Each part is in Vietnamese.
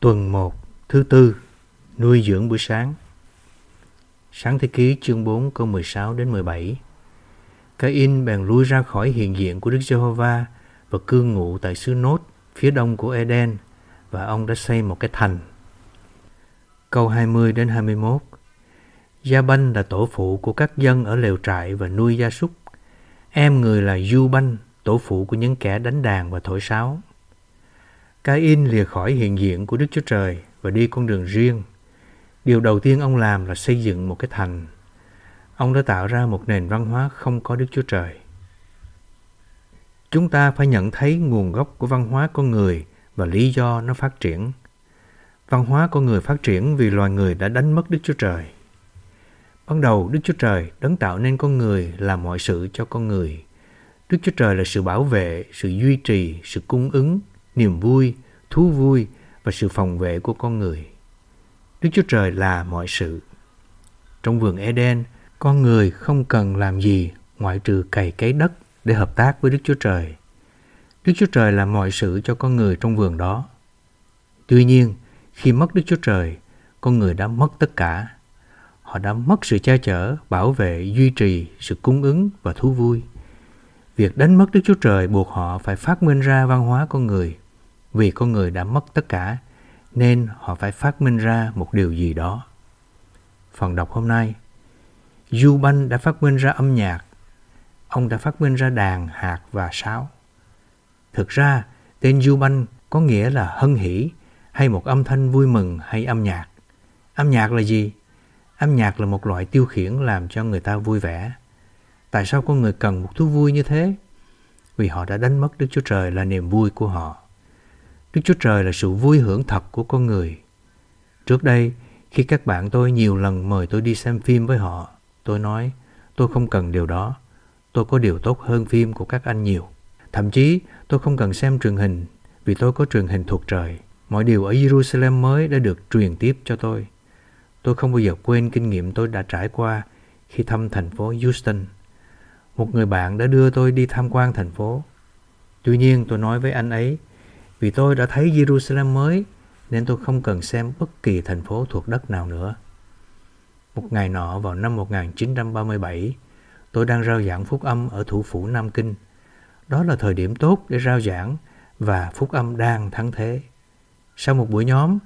Tuần 1, thứ tư, nuôi dưỡng buổi sáng. Sáng thế ký chương 4 câu 16 đến 17. Cain bèn lui ra khỏi hiện diện của Đức Giê-hô-va và cư ngụ tại xứ Nốt phía đông của Eden và ông đã xây một cái thành. Câu 20 đến 21. Gia Banh là tổ phụ của các dân ở lều trại và nuôi gia súc. Em người là Du Banh, tổ phụ của những kẻ đánh đàn và thổi sáo. Cain lìa khỏi hiện diện của Đức Chúa Trời và đi con đường riêng. Điều đầu tiên ông làm là xây dựng một cái thành. Ông đã tạo ra một nền văn hóa không có Đức Chúa Trời. Chúng ta phải nhận thấy nguồn gốc của văn hóa con người và lý do nó phát triển. Văn hóa con người phát triển vì loài người đã đánh mất Đức Chúa Trời. Ban đầu Đức Chúa Trời đấng tạo nên con người làm mọi sự cho con người. Đức Chúa Trời là sự bảo vệ, sự duy trì, sự cung ứng, niềm vui, thú vui và sự phòng vệ của con người. Đức Chúa Trời là mọi sự. Trong vườn Eden, con người không cần làm gì ngoại trừ cày cấy đất để hợp tác với Đức Chúa Trời. Đức Chúa Trời làm mọi sự cho con người trong vườn đó. Tuy nhiên, khi mất Đức Chúa Trời, con người đã mất tất cả. Họ đã mất sự che chở, bảo vệ, duy trì, sự cung ứng và thú vui. Việc đánh mất Đức Chúa Trời buộc họ phải phát minh ra văn hóa con người vì con người đã mất tất cả nên họ phải phát minh ra một điều gì đó. Phần đọc hôm nay Du Banh đã phát minh ra âm nhạc. Ông đã phát minh ra đàn, hạt và sáo. Thực ra, tên Du Banh có nghĩa là hân hỷ hay một âm thanh vui mừng hay âm nhạc. Âm nhạc là gì? Âm nhạc là một loại tiêu khiển làm cho người ta vui vẻ. Tại sao con người cần một thú vui như thế? Vì họ đã đánh mất Đức Chúa Trời là niềm vui của họ. Đức Chúa Trời là sự vui hưởng thật của con người. Trước đây, khi các bạn tôi nhiều lần mời tôi đi xem phim với họ, tôi nói tôi không cần điều đó. Tôi có điều tốt hơn phim của các anh nhiều. Thậm chí tôi không cần xem truyền hình vì tôi có truyền hình thuộc trời. Mọi điều ở Jerusalem mới đã được truyền tiếp cho tôi. Tôi không bao giờ quên kinh nghiệm tôi đã trải qua khi thăm thành phố Houston. Một người bạn đã đưa tôi đi tham quan thành phố. Tuy nhiên tôi nói với anh ấy vì tôi đã thấy Jerusalem mới nên tôi không cần xem bất kỳ thành phố thuộc đất nào nữa. Một ngày nọ vào năm 1937, tôi đang rao giảng phúc âm ở thủ phủ Nam Kinh. Đó là thời điểm tốt để rao giảng và phúc âm đang thắng thế. Sau một buổi nhóm,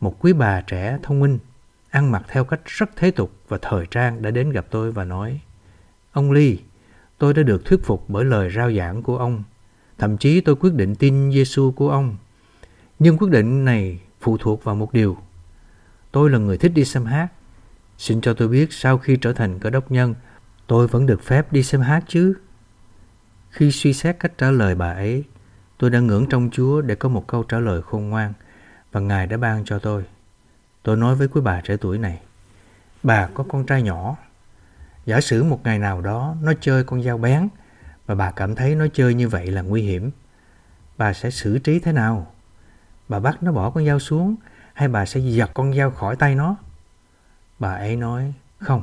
một quý bà trẻ thông minh, ăn mặc theo cách rất thế tục và thời trang đã đến gặp tôi và nói Ông Ly, tôi đã được thuyết phục bởi lời rao giảng của ông Thậm chí tôi quyết định tin Giêsu của ông. Nhưng quyết định này phụ thuộc vào một điều. Tôi là người thích đi xem hát. Xin cho tôi biết sau khi trở thành cơ đốc nhân, tôi vẫn được phép đi xem hát chứ. Khi suy xét cách trả lời bà ấy, tôi đã ngưỡng trong Chúa để có một câu trả lời khôn ngoan và Ngài đã ban cho tôi. Tôi nói với quý bà trẻ tuổi này, bà có con trai nhỏ. Giả sử một ngày nào đó nó chơi con dao bén và bà cảm thấy nó chơi như vậy là nguy hiểm, bà sẽ xử trí thế nào? Bà bắt nó bỏ con dao xuống hay bà sẽ giật con dao khỏi tay nó? Bà ấy nói, không,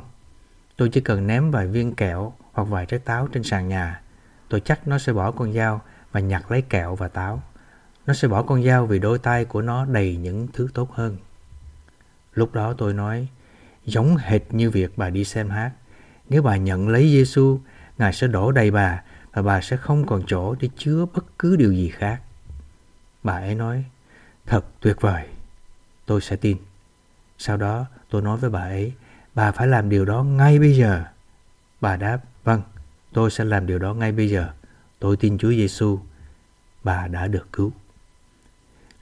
tôi chỉ cần ném vài viên kẹo hoặc vài trái táo trên sàn nhà. Tôi chắc nó sẽ bỏ con dao và nhặt lấy kẹo và táo. Nó sẽ bỏ con dao vì đôi tay của nó đầy những thứ tốt hơn. Lúc đó tôi nói, giống hệt như việc bà đi xem hát. Nếu bà nhận lấy Giêsu, Ngài sẽ đổ đầy bà và bà sẽ không còn chỗ để chứa bất cứ điều gì khác. Bà ấy nói, thật tuyệt vời, tôi sẽ tin. Sau đó tôi nói với bà ấy, bà phải làm điều đó ngay bây giờ. Bà đáp, vâng, tôi sẽ làm điều đó ngay bây giờ. Tôi tin Chúa Giêsu. Bà đã được cứu.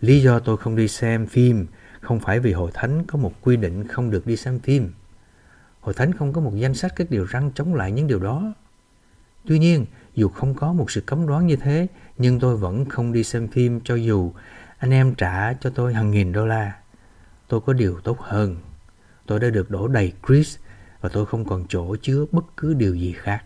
Lý do tôi không đi xem phim không phải vì Hội Thánh có một quy định không được đi xem phim. Hội Thánh không có một danh sách các điều răng chống lại những điều đó. Tuy nhiên, dù không có một sự cấm đoán như thế, nhưng tôi vẫn không đi xem phim cho dù anh em trả cho tôi hàng nghìn đô la. Tôi có điều tốt hơn. Tôi đã được đổ đầy Chris và tôi không còn chỗ chứa bất cứ điều gì khác.